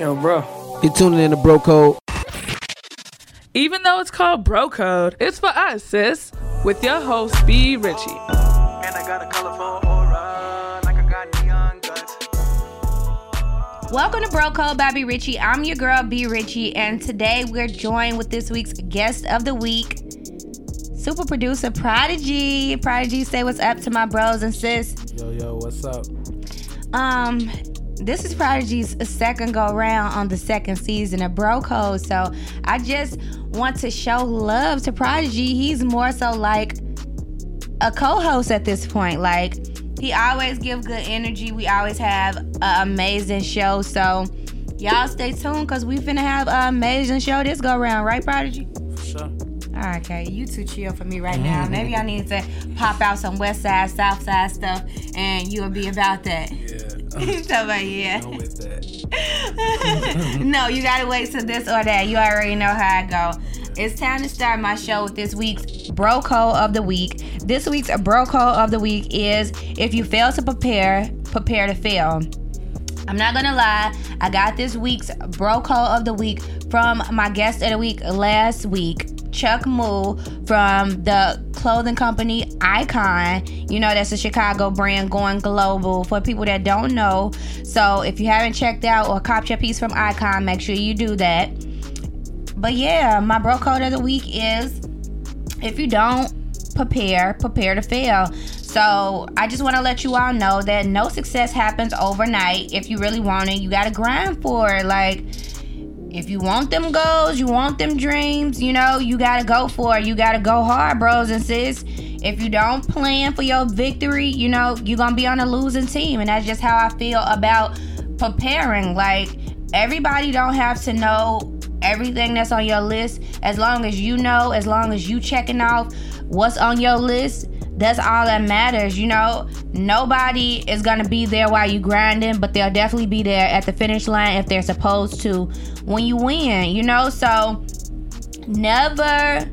Yo, bro. You're tuning in to Bro Code. Even though it's called Bro Code, it's for us, sis. With your host, B. Richie. And I got a colorful aura, like I got neon guts. Welcome to Bro Code by B Richie. I'm your girl B Richie, and today we're joined with this week's guest of the week, super producer Prodigy. Prodigy, say what's up to my bros and sis. Yo, yo, what's up? Um, this is Prodigy's second go round on the second season of Bro Code, so I just want to show love to Prodigy. He's more so like a co-host at this point. Like he always give good energy. We always have an amazing show. So y'all stay tuned because we finna have an amazing show this go round, right, Prodigy? For sure. All right, okay, you too chill for me right now. Maybe I need to pop out some West Side, South Side stuff, and you'll be about that. Yeah. so, but yeah. With that. no, you gotta wait till this or that. You already know how I go. It's time to start my show with this week's Bro Code of the Week. This week's Bro Code of the Week is if you fail to prepare, prepare to fail. I'm not gonna lie, I got this week's Bro Code of the Week from my guest of the week last week, Chuck Moo from the clothing company Icon. You know, that's a Chicago brand going global for people that don't know. So if you haven't checked out or copped your piece from Icon, make sure you do that. But yeah, my bro code of the week is if you don't prepare, prepare to fail. So I just want to let you all know that no success happens overnight. If you really want it, you got to grind for it. Like, if you want them goals, you want them dreams, you know, you got to go for it. You got to go hard, bros and sis. If you don't plan for your victory, you know, you're to be on a losing team. And that's just how I feel about preparing. Like, everybody don't have to know everything that's on your list. As long as you know, as long as you checking off what's on your list, that's all that matters. You know, nobody is gonna be there while you grinding, but they'll definitely be there at the finish line if they're supposed to when you win. You know, so never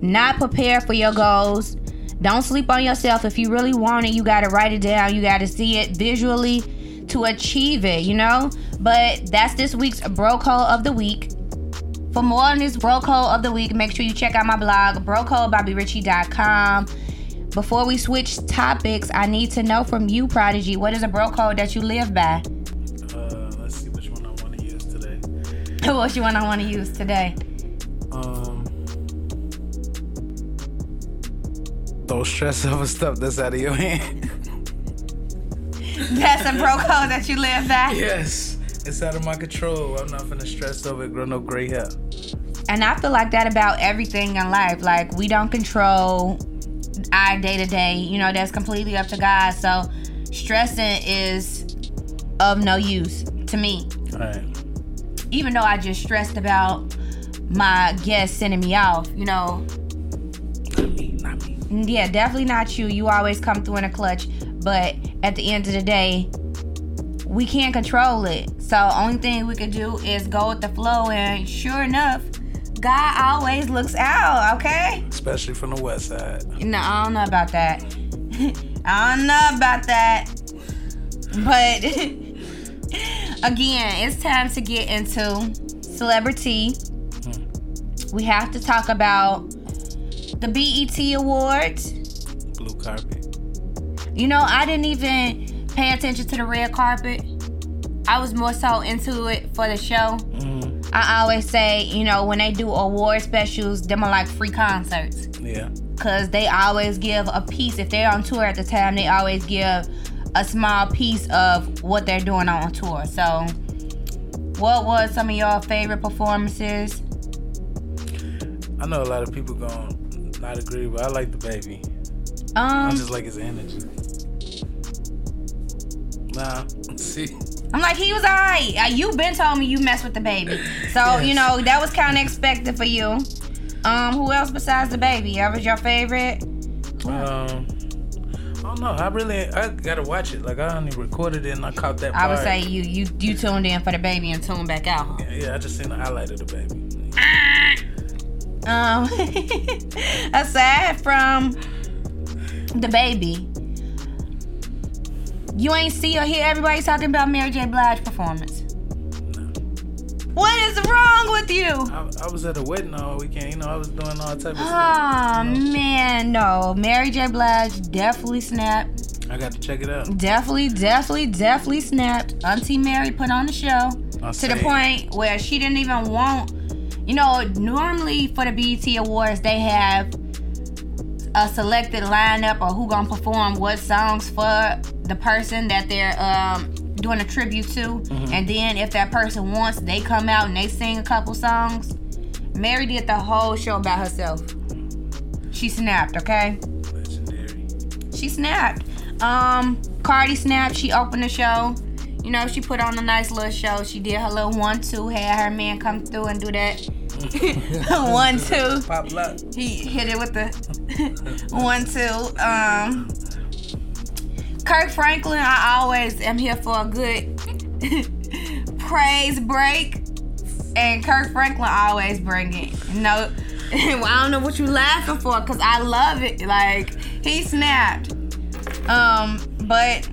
not prepare for your goals. Don't sleep on yourself. If you really want it, you gotta write it down. You gotta see it visually to achieve it. You know, but that's this week's bro code of the week. For more on this bro code of the week, make sure you check out my blog, brocodebobbyritchie.com. Before we switch topics, I need to know from you, Prodigy, what is a bro code that you live by? Uh, let's see which one I want to use today. What's your one I want to use today? Um, don't stress over stuff that's out of your hand. That's a bro code that you live by. yes, it's out of my control. I'm not gonna stress over it, grow no gray hair. And I feel like that about everything in life. Like we don't control our day to day. You know, that's completely up to God. So stressing is of no use to me. Right. Even though I just stressed about my guest sending me off, you know, Not me, not me. yeah, definitely not you. You always come through in a clutch. But at the end of the day, we can't control it. So only thing we can do is go with the flow. And sure enough, God always looks out. Okay. Especially from the west side. No, I don't know about that. I don't know about that. But again, it's time to get into celebrity. We have to talk about the BET Awards. Blue carpet. You know, I didn't even pay attention to the red carpet. I was more so into it for the show. Mm, I always say, you know, when they do award specials, them are like free concerts. yeah. Cause they always give a piece. If they're on tour at the time, they always give a small piece of what they're doing on tour. So, what was some of your favorite performances? I know a lot of people gonna not agree, but I like DaBaby. Um, I just like his energy. Nah, see, I'm like, he was alright. Uh, you been told me you mess with DaBaby, so Yes. you know that was kind of expected for you. Um, who else besides DaBaby? That was your favorite? um, I don't know. I really, I gotta watch it. Like I only recorded it and I caught that. I would part. say you you you tuned in for DaBaby and tuned back out. huh? Yeah, I just seen the highlight of DaBaby. Um, aside from DaBaby, you ain't see or hear everybody talking about Mary J. Blige performance. What is wrong with you? I, I was at a wedding all weekend. You know, I was doing all type of stuff. Oh you know. man, no. Mary J. Blige definitely snapped. I got to check it out. Definitely, definitely, definitely snapped. Auntie Mary put on the show I'll to the point where she didn't even want. You know, normally for the BET Awards they have a selected lineup or who gonna perform what songs for the person that they're um, doing a tribute to, and then if that person wants, they come out and they sing a couple songs. Mary did the whole show by herself. She snapped, okay? Legendary. She snapped. Um, Cardi snapped. She opened the show. You know, she put on a nice little show. She did her little one two. Had her man come through and do that one two. Pop lock. He hit it with the one two. Um, Kirk Franklin. I always am here for a good praise break, and Kirk Franklin always bring it. No, I don't know what you laughing for, cause I love it. Like he snapped. Um, but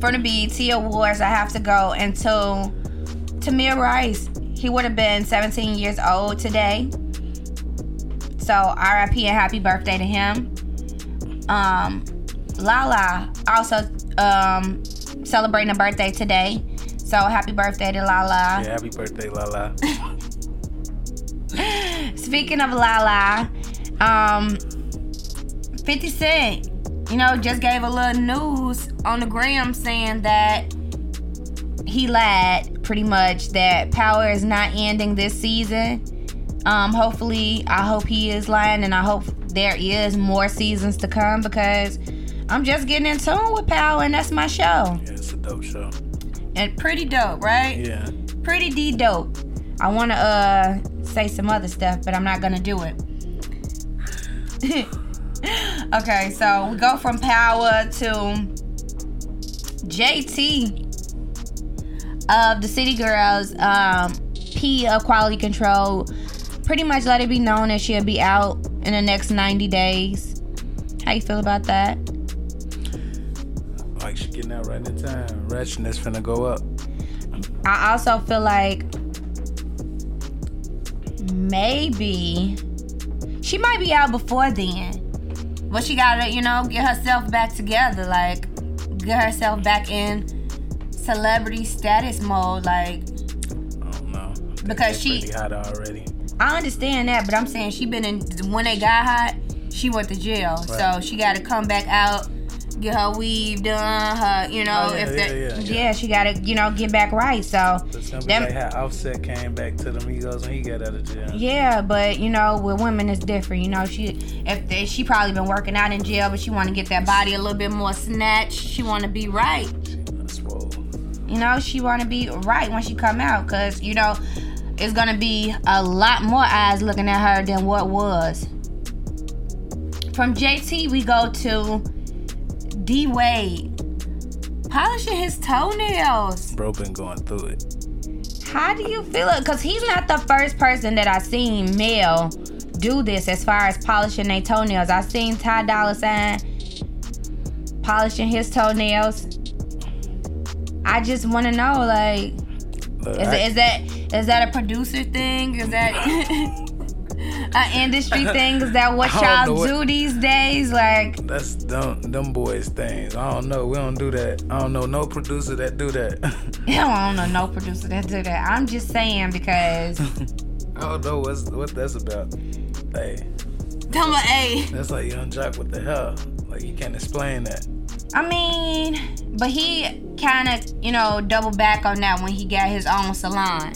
for the BET Awards, I have to go until Tamir Rice. He would have been 17 years old today. So RIP and happy birthday to him. Um, Lala also um celebrating a birthday today. So happy birthday to Lala. Yeah, happy birthday, Lala. Speaking of Lala, um, 50 Cent, you know, just gave a little news on the gram saying that he lied pretty much that Power is not ending this season. Um, hopefully, I hope he is lying and I hope there is more seasons to come because I'm just getting in tune with Power and that's my show. Yeah, it's a dope show. And pretty dope, right? Yeah. pretty D dope. I want to uh say some other stuff, but I'm not gonna do it. okay, so we go from power to JT of the City Girls. Um, P of Quality Control. Pretty much let it be known that she'll be out in the next 90 days. How you feel about that? Like she getting out right in time. Ratchetness finna go up. I also feel like maybe she might be out before then. But she gotta, you know, get herself back together, like get herself back in celebrity status mode. Like I don't know. Because she- pretty hot already. I understand that, but I'm saying she been in when they got hot, she went to jail. So she gotta come back out, get her weave done, her, you know, Oh, yeah, if yeah, the, yeah, yeah, she gotta, you know, get back right. So It's gonna be them- like how Offset came back to the Migos when he got out of jail. Yeah, but you know, with women it's different. You know, she if they, she probably been working out in jail, but she want to get that body a little bit more snatched. She want to be right. You know, she want to be right when she come out, cause you know, it's gonna be a lot more eyes looking at her than what was. From JT, we go to D Wade, polishing his toenails. Bro been going through it. How do you feel it? Because he's not the first person that I seen male do this as far as polishing their toenails. I seen Ty Dolla Sign polishing his toenails. I just want to know, like, Look, is, I- is that is that a producer thing? Is that an industry thing? Is that what I don't know y'all what- do these days? Like, That's them, them boys things. I don't know. We don't do that. I don't know no producer that do that. I don't know no producer that do that. I'm just saying because I don't know what's what that's about. Hey, come on, hey. that's like Young Joc. What the hell? Like you can't explain that. I mean, but he kind of, you know, double back on that when he got his own salon.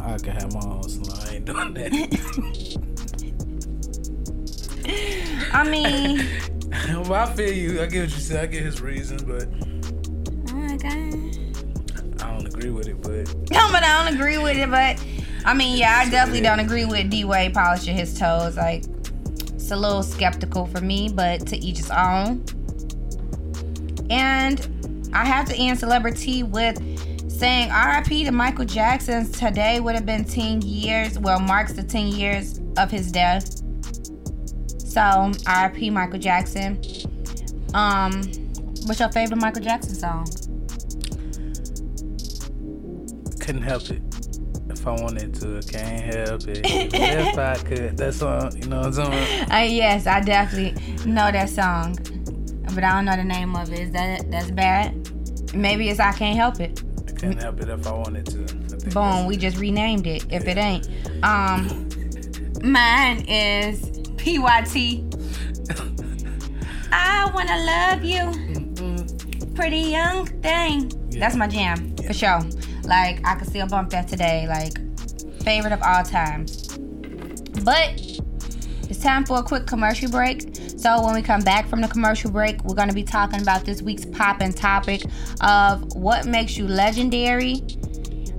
I can have my own salon. I ain't doing that. I mean, well, I feel you. I get what you said. I get his reason, but oh my god. I don't agree with it. But No, but I don't agree with it. But I mean, yeah, I definitely don't agree with D Wade polishing his toes. Like, it's a little skeptical for me, but to each his own. And I have to end celebrity with saying RIP to Michael Jackson. Today would have been 10 years, well, marks the 10 years of his death. So, RIP Michael Jackson. Um, what's your favorite Michael Jackson song? couldn't help it. If I wanted to, can't help it. If I could, that song, you know what I'm saying? Uh, yes, I definitely know that song, but I don't know the name of it. Is that that's bad? Maybe it's I can't help it. I can't help it if I wanted to. Boom, we just renamed it. If it ain't, um, mine is PYT. I wanna love you, pretty young thing. That's my jam for sure. Like I could still bump that today. Like favorite of all time. But it's time for a quick commercial break. So when we come back from the commercial break, we're gonna be talking about this week's poppin' topic of what makes you legendary.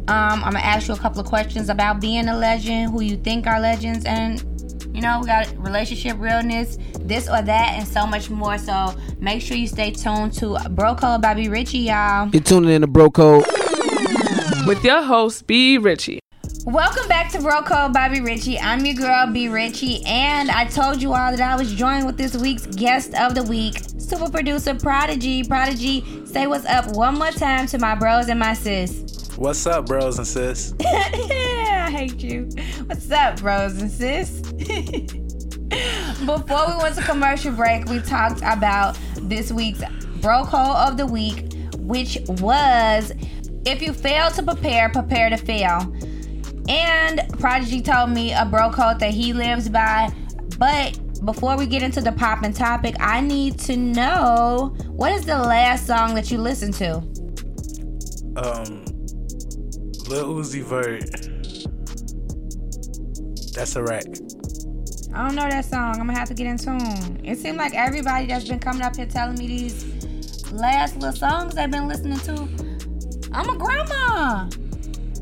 Um, I'm gonna ask you a couple of questions about being a legend, who you think are legends, and you know, we got relationship realness, this or that, and so much more. So make sure you stay tuned to Bro Code Bobby Richie, y'all. You're tuning in to Bro Code. With your host, B. Richie. Welcome back to Bro Code Bobby Richie. I'm your girl B Richie, and I told you all that I was joined with this week's guest of the week, super producer Prodigy. Prodigy, say what's up one more time to my bros and my sis. What's up, bros and sis? yeah, I hate you. What's up, bros and sis? Before we went to commercial break, we talked about this week's Bro Code of the Week, which was if you fail to prepare, prepare to fail. And Prodigy told me a bro code that he lives by. But before we get into the poppin' topic, I need to know what is the last song that you listened to? Um, Lil Uzi Vert. That's a rack. I don't know that song. I'm gonna have to get in tune. It seemed like everybody that's been coming up here telling me these last little songs they've been listening to. I'm a grandma.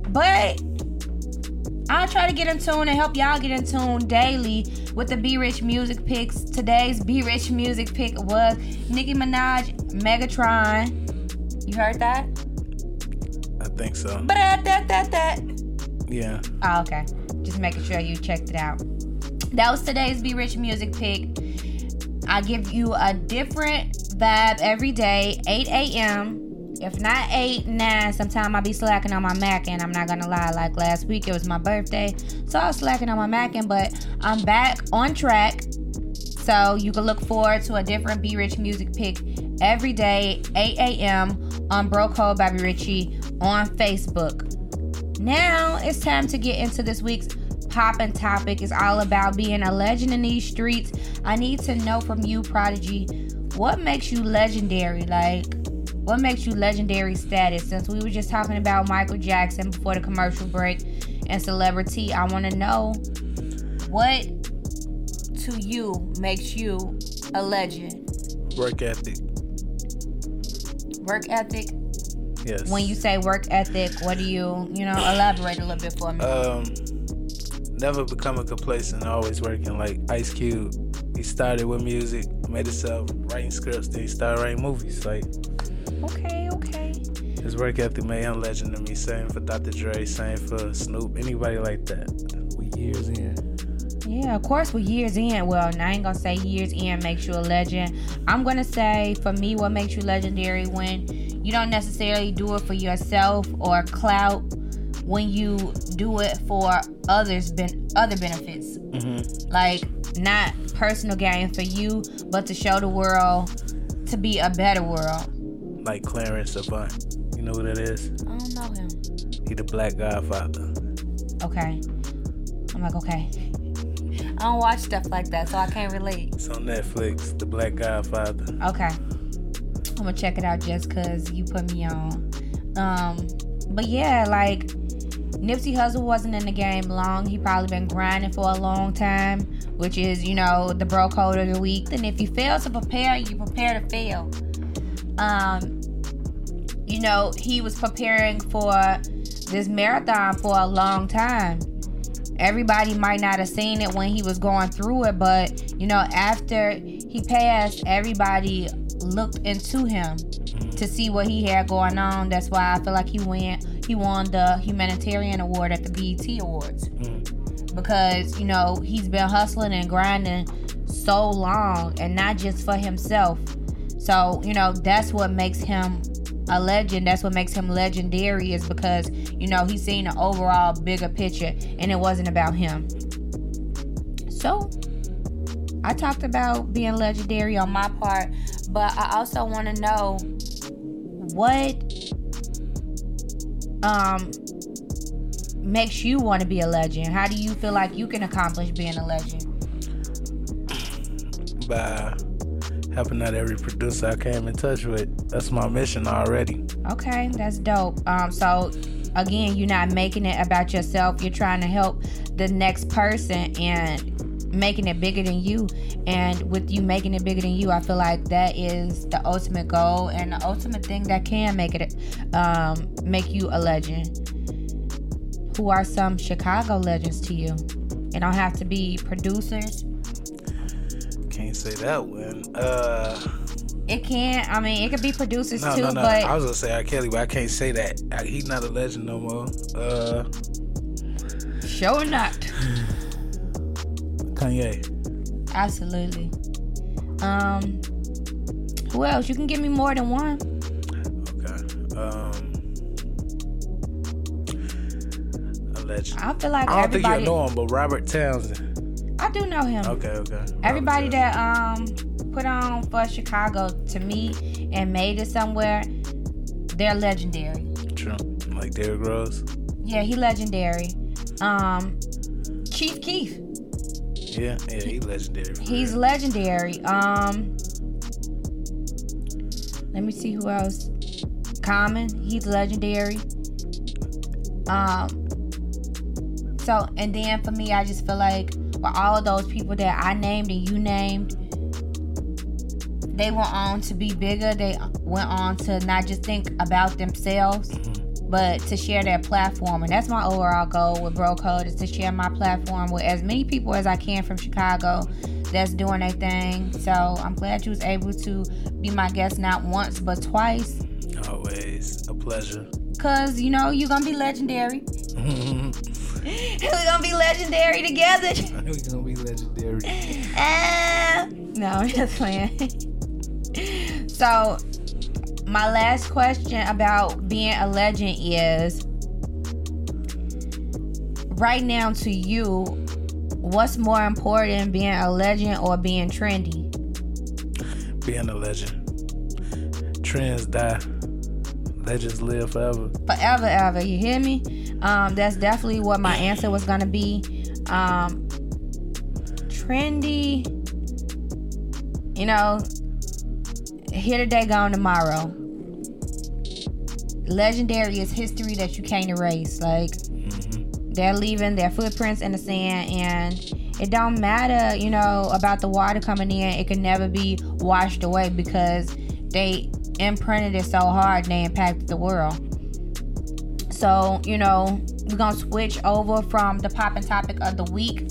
But I'll try to get in tune and help y'all get in tune daily with the Be Rich music picks. Today's Be Rich music pick was Nicki Minaj, Megatron. You heard that? I think so. But that that that that. Yeah. Oh, okay. Just making sure you checked it out. That was today's Be Rich music pick. I give you a different vibe every day, 8 a.m. If not 8, 9, sometime I'll be slacking on my Mac and I'm not gonna lie, like last week it was my birthday. So I was slacking on my Mac and but I'm back on track. So you can look forward to a different Be Rich music pick every day, 8 a.m. on Bro Code Bobby Richie on Facebook. Now it's time to get into this week's poppin' topic. It's all about being a legend in these streets. I need to know from you, Prodigy, what makes you legendary? Like, what makes you legendary status? Since we were just talking about Michael Jackson before the commercial break and celebrity, I want to know what to you makes you a legend. Work ethic. Work ethic. Yes. When you say work ethic, what do you, you know, elaborate a little bit for me? um, never becoming complacent, always working. Like Ice Cube, he started with music, made himself writing scripts, then he started writing movies. Like okay, okay. his work ethic made him legend to me. Same for Dr. Dre, same for Snoop, anybody like that. We years in. Yeah, of course, with years in. Well, I ain't gonna say years in makes you a legend. I'm gonna say for me, what makes you legendary when you don't necessarily do it for yourself or clout. When you do it for others, ben- other benefits, Mm-hmm. like not personal gain for you, but to show the world to be a better world. Like Clarence Avant. You know who that is? I don't know him. He the Black Godfather. Okay, I'm like okay. I don't watch stuff like that, so I can't relate. It's on Netflix. The Black Godfather. Okay. I'm gonna check it out just cause you put me on. Um, but yeah, like Nipsey Hussle wasn't in the game long. He probably been grinding for a long time, which is, you know, the bro code of the week. And if you fail to prepare, you prepare to fail. Um, you know, he was preparing for this marathon for a long time. Everybody might not have seen it when he was going through it, but you know, after he passed, everybody looked into him to see what he had going on. That's why I feel like he went he won the humanitarian award at the BET Awards. Mm. Because, you know, he's been hustling and grinding so long and not just for himself. So, you know, that's what makes him a legend. That's what makes him legendary is because you know he's seen the overall bigger picture, and it wasn't about him. So I talked about being legendary on my part, but I also want to know what um makes you want to be a legend. How do you feel like you can accomplish being a legend? By helping out every producer I came in touch with. That's my mission already. Okay, that's dope. Um, so again, you're not making it about yourself. You're trying to help the next person and making it bigger than you. And with you making it bigger than you, I feel like that is the ultimate goal and the ultimate thing that can make it um, make you a legend. Who are some Chicago legends to you? It don't have to be producers. Can't say that one. Uh, It can't. I mean, it could be producers no, too, no, no. but I was gonna say R. Kelly, but I can't say that. I, he's not a legend no more. Uh, sure not. Kanye. Absolutely. Um, who else? You can give me more than one. Okay. Um, a legend. I feel like I don't think you know him, but Robert Townsend. I do know him. Okay, okay. Everybody that um put on for Chicago to me and made it somewhere, they're legendary. True. Like Derrick Rose. Yeah, he legendary. Um, Chief Keef, Yeah, yeah, he's legendary. he's real. legendary. Um, let me see who else. Common, he's legendary. Um, so and then for me, I just feel like with all of those people that I named and you named, they went on to be bigger. They went on to not just think about themselves, mm-hmm. but to share their platform. And that's my overall goal with Bro Code is to share my platform with as many people as I can from Chicago that's doing their thing. So I'm glad you was able to be my guest not once but twice. Always a pleasure. Cause you know you're gonna be legendary. We're gonna be legendary together. We're gonna be legendary. Ah. no, I'm just playing. so, my last question about being a legend is right now to you, what's more important, being a legend or being trendy? Being a legend. Trends die. Legends live forever. Forever, ever. You hear me? Um, that's definitely what my answer was gonna be. Um, trendy. You know, here today, gone tomorrow. Legendary is history that you can't erase. Like they're leaving their footprints in the sand, and it don't matter, you know, about the water coming in. It can never be washed away because they imprinted it so hard and they impacted the world. So, you know, we're gonna switch over from the popping topic of the week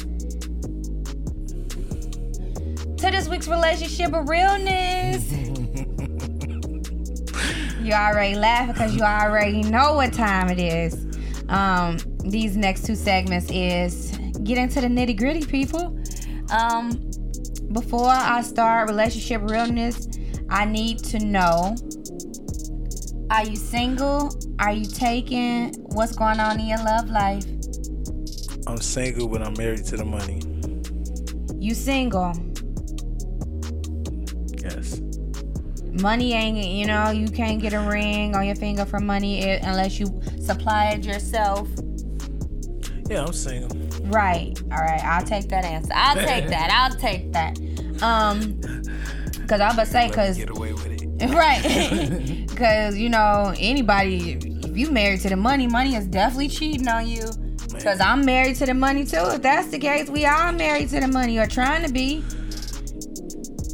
to this week's relationship of realness. you already laughing because you already know what time it is. Um, these next two segments is get into the nitty gritty, people. Um, before I start relationship realness, I need to know: Are you single? Are you taken? What's going on in your love life? I'm single, but I'm married to the money. You single? Yes. Money ain't, you know, you can't get a ring on your finger for money unless you supply it yourself. Yeah, I'm single. Right. All right. I'll take that answer. I'll take that. I'll take that. Um, cause I'm to say, cause get away with it. right, cause you know anybody, if you married to the money, money is definitely cheating on you. Cause I'm married to the money too. If that's the case, we all married to the money or trying to be.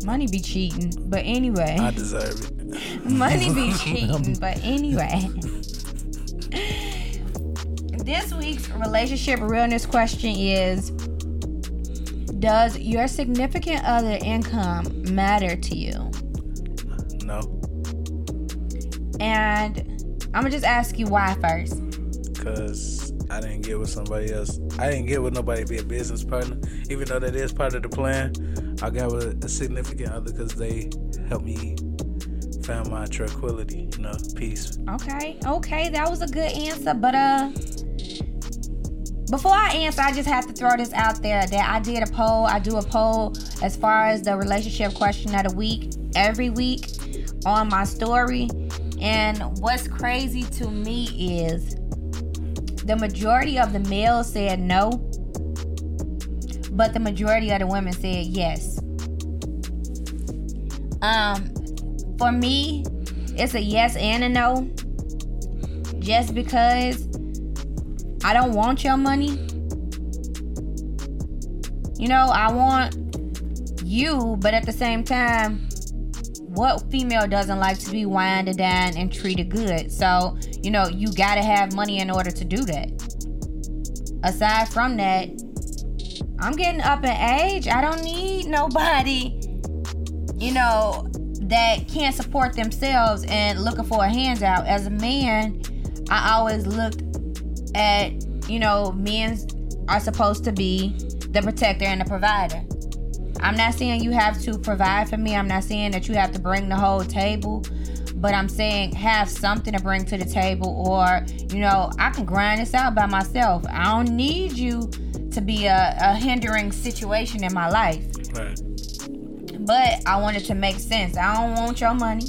Money be cheating, but anyway. I deserve it. Money be cheating, but anyway. This week's relationship realness question is Does your significant other income matter to you? And I'm gonna just ask you why first. because I didn't get with somebody else. I didn't get with nobody to be a business partner, even though that is part of the plan. I got with a significant other because they helped me found my tranquility, you know, peace. Okay, okay, that was a good answer. But uh, before I answer, I just have to throw this out there that I did a poll. I do a poll as far as the relationship question of the week every week on my story. And what's crazy to me is the majority of the males said no, but the majority of the women said yes. Um, for me, it's a yes and a no. Just because I don't want your money. You know, I want you, but at the same time, what female doesn't like to be and dined and treated good? So, you know, you gotta have money in order to do that. Aside from that, I'm getting up in age. I don't need nobody, you know, that can't support themselves and looking for a handout. As a man, I always looked at, you know, men are supposed to be the protector and the provider. I'm not saying you have to provide for me. I'm not saying that you have to bring the whole table, but I'm saying have something to bring to the table, or you know, I can grind this out by myself. I don't need you to be a, a hindering situation in my life. Right. But I want it to make sense. I don't want your money.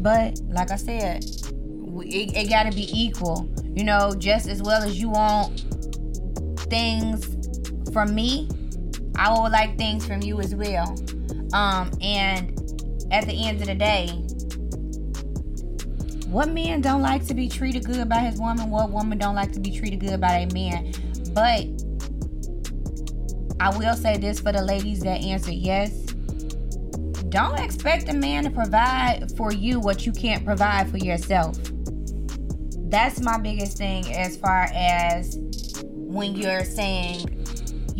But like I said, it, it got to be equal. You know, just as well as you want things from me, I would like things from you as well. Um, and at the end of the day, what man don't like to be treated good by his woman? What woman don't like to be treated good by a man? But I will say this for the ladies that answer yes. Don't expect a man to provide for you what you can't provide for yourself. That's my biggest thing as far as when you're saying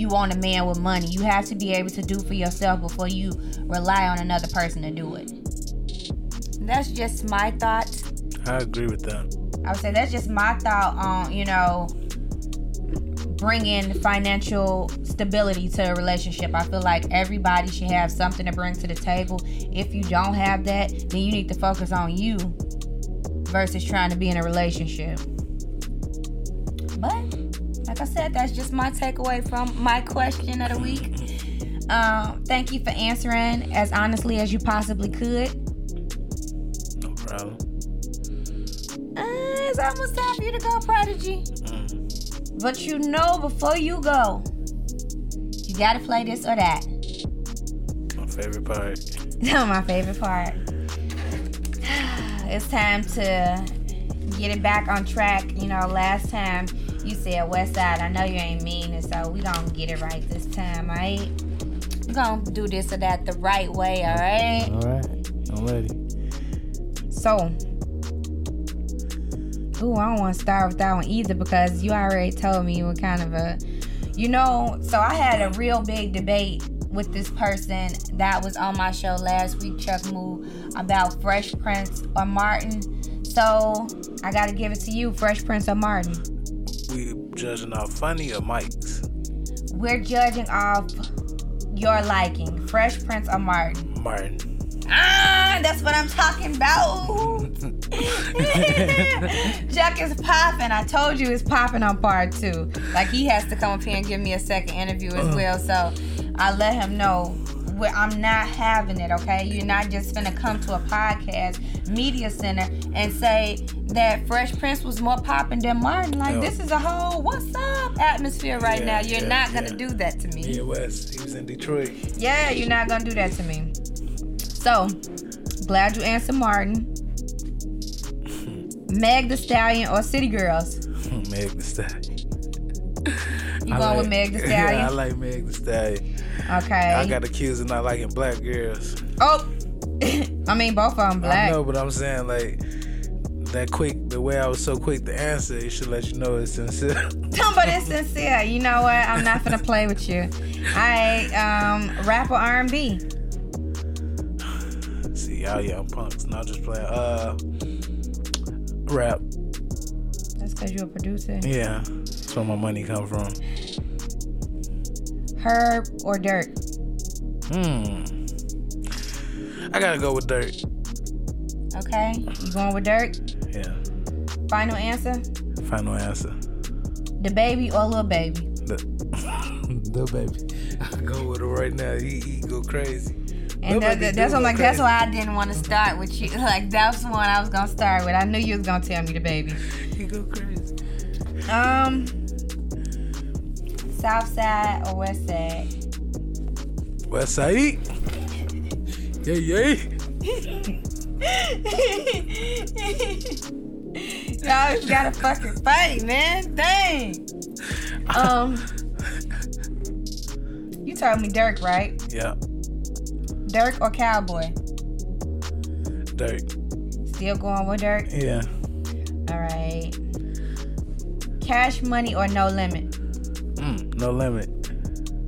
you want a man with money. You have to be able to do for yourself before you rely on another person to do it. That's just my thoughts. I agree with that. I would say that's just my thought on, you know, bringing financial stability to a relationship. I feel like everybody should have something to bring to the table. If you don't have that, then you need to focus on you versus trying to be in a relationship. Like I said, that's just my takeaway from my question of the week. Um, thank you for answering as honestly as you possibly could. No problem. Uh, it's almost time for you to go, Prodigy. Mm. But you know, before you go, you gotta play this or that. My favorite part. My favorite part. It's time to get it back on track. You know, last time you said West Side. I know you ain't mean it, so we gonna get it right this time, right? We gonna do this or that the right way, alright? All right. I'm ready. So, ooh, I don't want to start with that one either because you already told me you were kind of a, you know. So I had a real big debate with this person that was on my show last week, Chuck Moo, about Fresh Prince or Martin. So I got to give it to you, Fresh Prince or Martin. Judging off funny or mics? We're judging off your liking, Fresh Prince or Martin. Martin. Ah, that's what I'm talking about. Jack is popping. I told you it's popping on part two. Like he has to come up here and give me a second interview as well. So I let him know where I'm not having it. Okay, you're not just gonna come to a podcast media center and say that Fresh Prince was more popping than Martin. Like Yeah. this is a whole what's up atmosphere right Yeah, now. You're yeah, not gonna do that to me. Yeah, West. He was in Detroit. Yeah, you're not gonna do that to me. So, glad you answered Martin. Meg the Stallion or City Girls? Meg the Stallion. You I going with like- Meg the Yeah, I Stallion? like Meg the Stallion. Okay. I got accused of not liking black girls. oh, I mean both of them I black. know, but I'm saying like that quick. The way I was so quick to answer, it should let you know it's sincere. but it's sincere. You know what? I'm not gonna play with you. I um rap or R&B. See, y'all young punks. Not just playing. Uh, rap. That's cause you're a producer. Yeah, that's where my money come from. Herb or Durk. Hmm. I gotta go with Durk. Okay, you going with Durk? Yeah. Final answer: Final answer. DaBaby or Lil Baby. The, DaBaby. I go with him right now. He, he go crazy. And that, that- that's what like. That's why I didn't want to start with you. Like that's the one I was gonna start with. I knew you was gonna tell me DaBaby. He go crazy. Um, South Side or West Side? West Side. Yeah, yeah. Y'all just gotta fucking fight, man. Dang. Um, you told me Durk, right? Yeah. Durk or Cowboy? Durk. Still going with Durk? Yeah. All right. Cash money or no limit? Mm, no limit.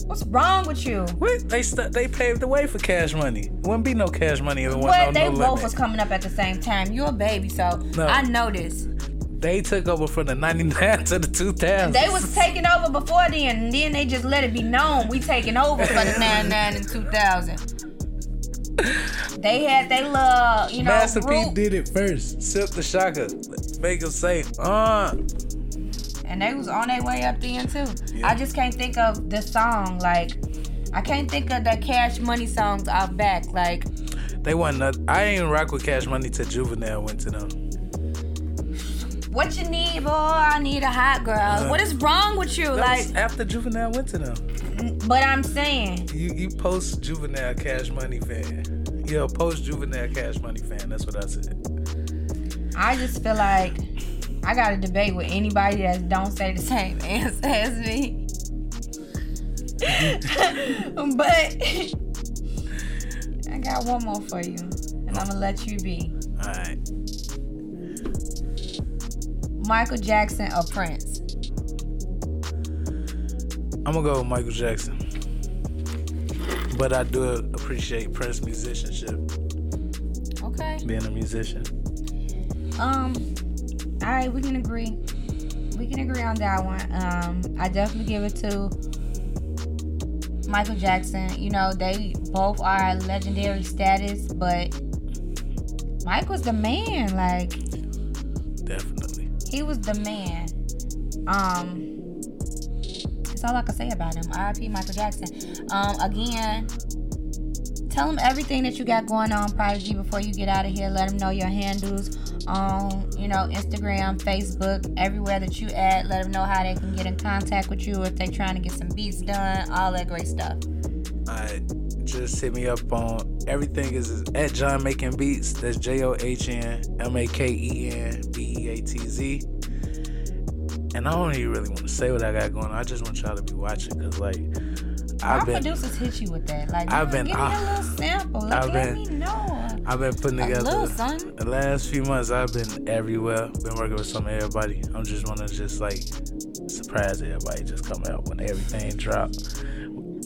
What's wrong with you? What? They st- they paved the way for cash money. Wouldn't be no cash money if it wasn't they no, no both limit. was coming up at the same time. You're a baby, so No. I know this. They took over from the 99 to the 2000s. They was taking over before then, and then they just let it be known we taking over for the 99 and 2000. They had they love, you know, Master P group, did it first. Sip the shaka. Make him say, uh. And they was on their way up then too. Yeah. I just can't think of the song. Like, I can't think of the Cash Money songs out back. Like, They wasn't. I ain't rock with cash money till Juvenile went to them. what you need, boy? I need a hot girl. Uh-huh. what is wrong with you? Like, after Juvenile went to them. but I'm saying, You you post Juvenile Cash Money fan. You're a post Juvenile Cash Money fan. That's what I said. I just feel like I got to debate with anybody that don't say the same answer as me. but I got one more for you, and I'm gonna let you be All right. Michael Jackson or Prince. I'm gonna go with Michael Jackson. But I do appreciate Prince musicianship, Okay. being a musician. Um. All right, we can agree. We can agree on that one. Um, I definitely give it to Michael Jackson. You know, they both are legendary status, but Mike was the man. Like Definitely. he was the man. Um, that's all I can say about him. R.I.P. Michael Jackson. Um, again, tell him everything that you got going on, Prodigy, before you get out of here. Let him know your handles on, you know, Instagram, Facebook, everywhere that you at. Let them know how they can get in contact with you if they're trying to get some beats done, all that great stuff. Alright, just hit me up on everything is at John Making Beats. That's J O H N M A K E N B E A T Z. And I don't even really want to say what I got going on. I just want y'all to be watching because, like, Our I've been producers hit you with that. Like, I've give been- me a little ah, sample. Like, I've let been- me know. I've been putting A together little son. the last few months. I've been everywhere. Been working with some of everybody. I'm just want to just like surprise everybody. Just come out when everything drop.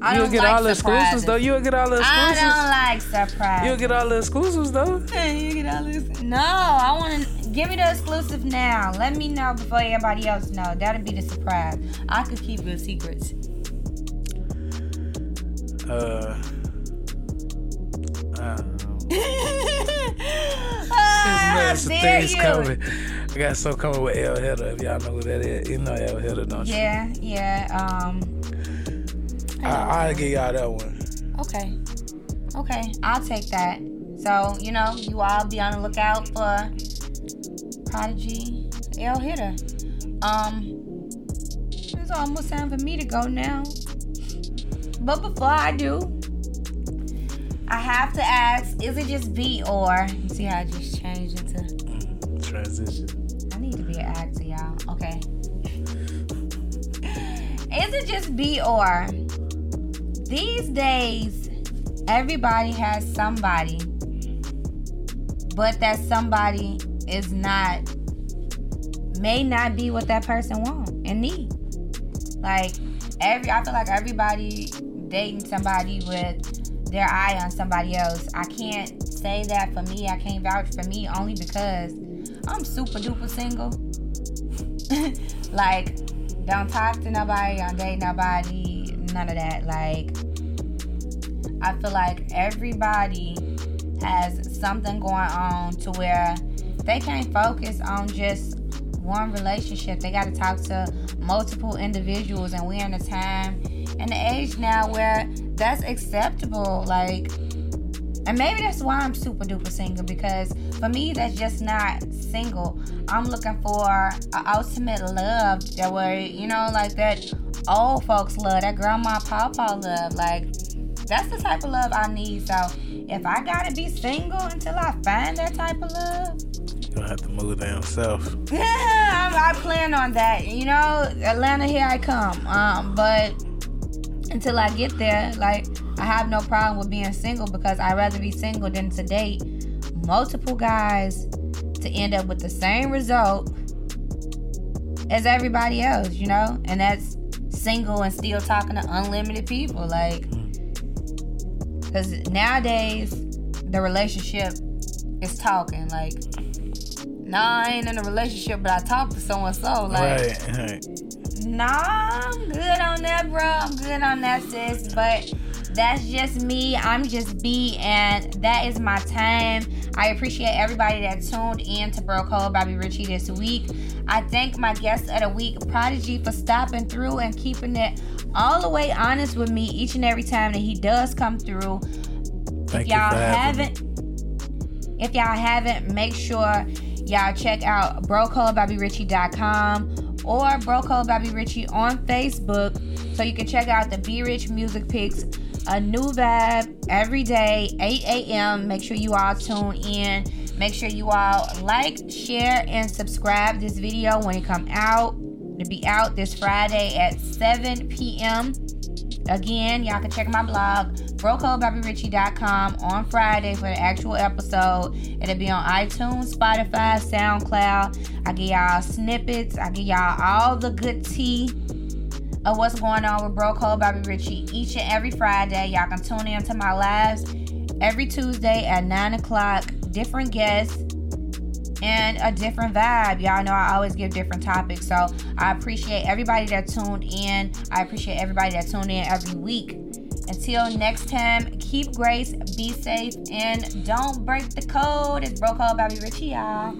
I You'll get like all the exclusives though. You'll get all the exclusives. I don't like surprise. You'll get all the exclusives though. you get all this. No, I want to give me the exclusive now. Let me know before everybody else know. That'll be the surprise. I could keep good secrets. Uh, I don't know. ah, There's some things you. coming. I got some coming with L Header. If y'all know who that is, you know L Header, don't you? Yeah, yeah. Um. I, I'll give y'all that one. Okay. Okay, I'll take that. So you know, you all be on the lookout for Prodigy L Hitter. Um. It's almost time for me to go now. But before I do, I have to ask: Is it just B or? You see how I just changed into? Transition. I need to be an actor, y'all. Okay. Is it just B or? These days, everybody has somebody, but that somebody is not, may not be what that person wants and need. Like every, I feel like everybody dating somebody with their eye on somebody else. I can't say that for me. I can't vouch for me only because I'm super duper single. like, don't talk to nobody, don't date nobody, none of that. Like, I feel like everybody has something going on to where they can't focus on just one relationship. They got to talk to multiple individuals, and we're in a time and the age now where that's acceptable. Like, and maybe that's why I'm super duper single because for me, that's just not single. I'm looking for an ultimate love that where, you know, like that old folks love, that grandma papa love. Like, that's the type of love I need. So, if I gotta be single until I find that type of love, gonna have to move down south. yeah, I'm, I plan on that. You know, Atlanta, here I come. Um, but until I get there, like I have no problem with being single because I'd rather be single than to date multiple guys to end up with the same result as everybody else. You know, and that's single and still talking to unlimited people. Like, because nowadays the relationship is talking. Like, nah, I ain't in a relationship, but I talk to so and so. Like, right, right. Nah, I'm good on that, bro. I'm good on that, sis. But that's just me. I'm just B, and that is my time. I appreciate everybody that tuned in to Bro Code Bobby Ritchie this week. I thank my guest of the week, Prodigy, for stopping through and keeping it all the way honest with me each and every time that he does come through. Thank if you y'all having me. haven't, if y'all haven't, make sure y'all check out brocodebobbyritchie.com or Ritchie on Facebook so you can check out the Be Rich Music Picks. A new vibe every day, 8 a.m. Make sure you all tune in. Make sure you all like, share, and subscribe this video when it come out. To be out this Friday at 7 p.m. Again, y'all can check my blog, brocodebobbyritchie.com on Friday for the actual episode. It'll be on iTunes, Spotify, SoundCloud. I give y'all snippets. I give y'all all the good tea of what's going on with Bro Bobby Ritchie each and every Friday. Y'all can tune in to my lives every Tuesday at 9 o'clock. Different guests and a different vibe. Y'all know I always give different topics. So I appreciate everybody that tuned in. I appreciate everybody that tuned in every week. Until next time, keep grace, be safe, and don't break the code. It's Bro Code Bobby Ritchie, y'all.